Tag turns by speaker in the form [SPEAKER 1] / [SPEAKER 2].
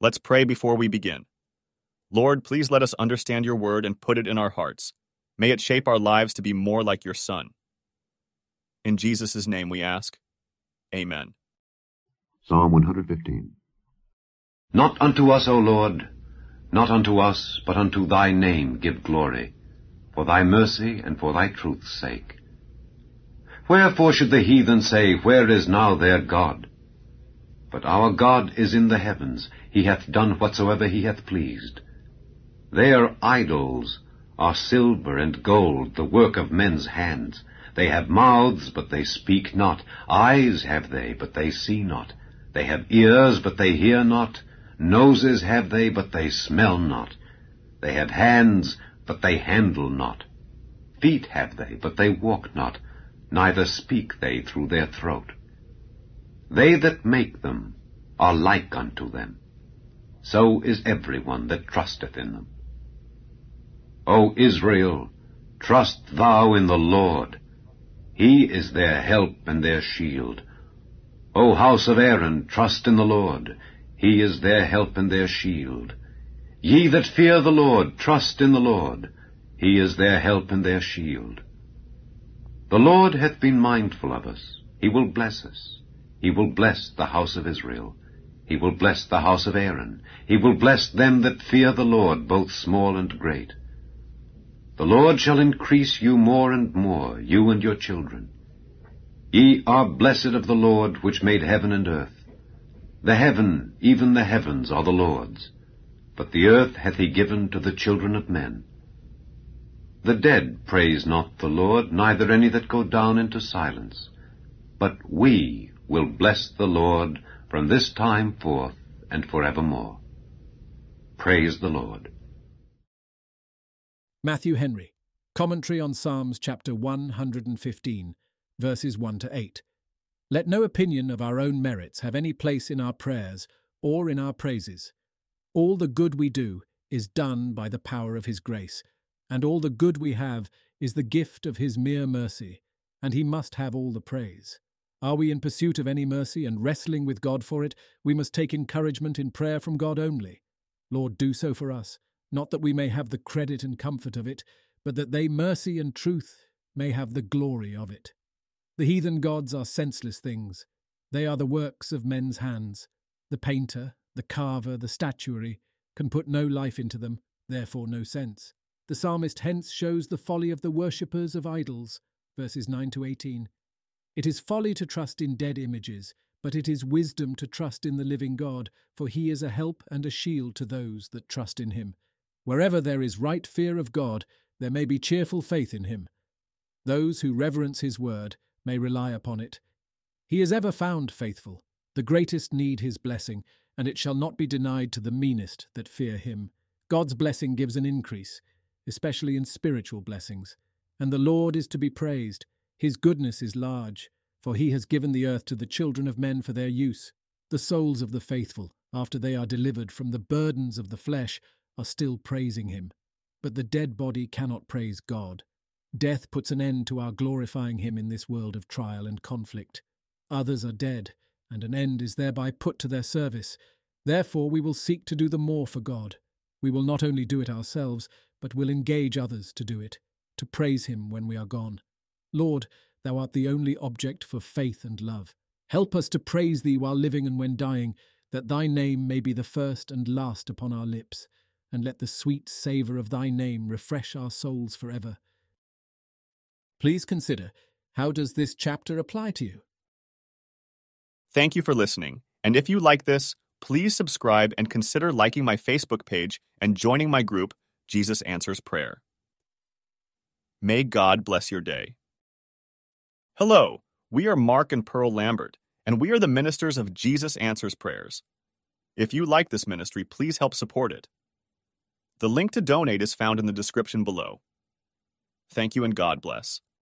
[SPEAKER 1] Let's pray before we begin. Lord, please let us understand your word and put it in our hearts. May it shape our lives to be more like your Son. In Jesus' name we ask. Amen.
[SPEAKER 2] Psalm 115.
[SPEAKER 3] Not unto us, O Lord, not unto us, but unto thy name give glory, for thy mercy and for thy truth's sake. Wherefore should the heathen say, Where is now their God? But our God is in the heavens, he hath done whatsoever he hath pleased. Their idols are silver and gold, the work of men's hands. They have mouths, but they speak not. Eyes have they, but they see not. They have ears, but they hear not. Noses have they, but they smell not. They have hands, but they handle not. Feet have they, but they walk not, neither speak they through their throat. They that make them are like unto them. So is every one that trusteth in them. O Israel, trust thou in the Lord. He is their help and their shield. O house of Aaron, trust in the Lord. He is their help and their shield. Ye that fear the Lord, trust in the Lord. He is their help and their shield. The Lord hath been mindful of us. He will bless us. He will bless the house of Israel. He will bless the house of Aaron. He will bless them that fear the Lord, both small and great. The Lord shall increase you more and more, you and your children. Ye are blessed of the Lord, which made heaven and earth. The heaven, even the heavens, are the Lord's, but the earth hath he given to the children of men. The dead praise not the Lord, neither any that go down into silence. But we will bless the Lord from this time forth and forevermore. Praise the Lord.
[SPEAKER 4] Matthew Henry, Commentary on Psalms chapter 115, verses 1 to 8. Let no opinion of our own merits have any place in our prayers or in our praises. All the good we do is done by the power of His grace, and all the good we have is the gift of His mere mercy, and He must have all the praise. Are we in pursuit of any mercy and wrestling with God for it, we must take encouragement in prayer from God only. Lord, do so for us, not that we may have the credit and comfort of it, but that they, mercy and truth, may have the glory of it. The heathen gods are senseless things. They are the works of men's hands. The painter, the carver, the statuary can put no life into them, therefore no sense. The psalmist hence shows the folly of the worshippers of idols, verses 9 to 18. It is folly to trust in dead images, but it is wisdom to trust in the living God, for he is a help and a shield to those that trust in him. Wherever there is right fear of God, there may be cheerful faith in him. Those who reverence his word may rely upon it. He is ever found faithful. The greatest need his blessing, and it shall not be denied to the meanest that fear him. God's blessing gives an increase, especially in spiritual blessings. And the Lord is to be praised. His goodness is large, for he has given the earth to the children of men for their use. The souls of the faithful, after they are delivered from the burdens of the flesh, are still praising him. But the dead body cannot praise God. Death puts an end to our glorifying him in this world of trial and conflict. Others are dead, and an end is thereby put to their service. Therefore we will seek to do the more for God. We will not only do it ourselves, but will engage others to do it, to praise him when we are gone. Lord, thou art the only object for faith and love. Help us to praise thee while living and when dying, that thy name may be the first and last upon our lips and let the sweet savour of thy name refresh our souls forever. Please consider how does this chapter apply to you?
[SPEAKER 1] Thank you for listening. And if you like this, please subscribe and consider liking my Facebook page and joining my group, Jesus Answers Prayer. May God bless your day. Hello, we are Mark and Pearl Lambert, and we are the ministers of Jesus Answers Prayers. If you like this ministry, please help support it. The link to donate is found in the description below. Thank you and God bless.